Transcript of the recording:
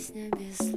с небес.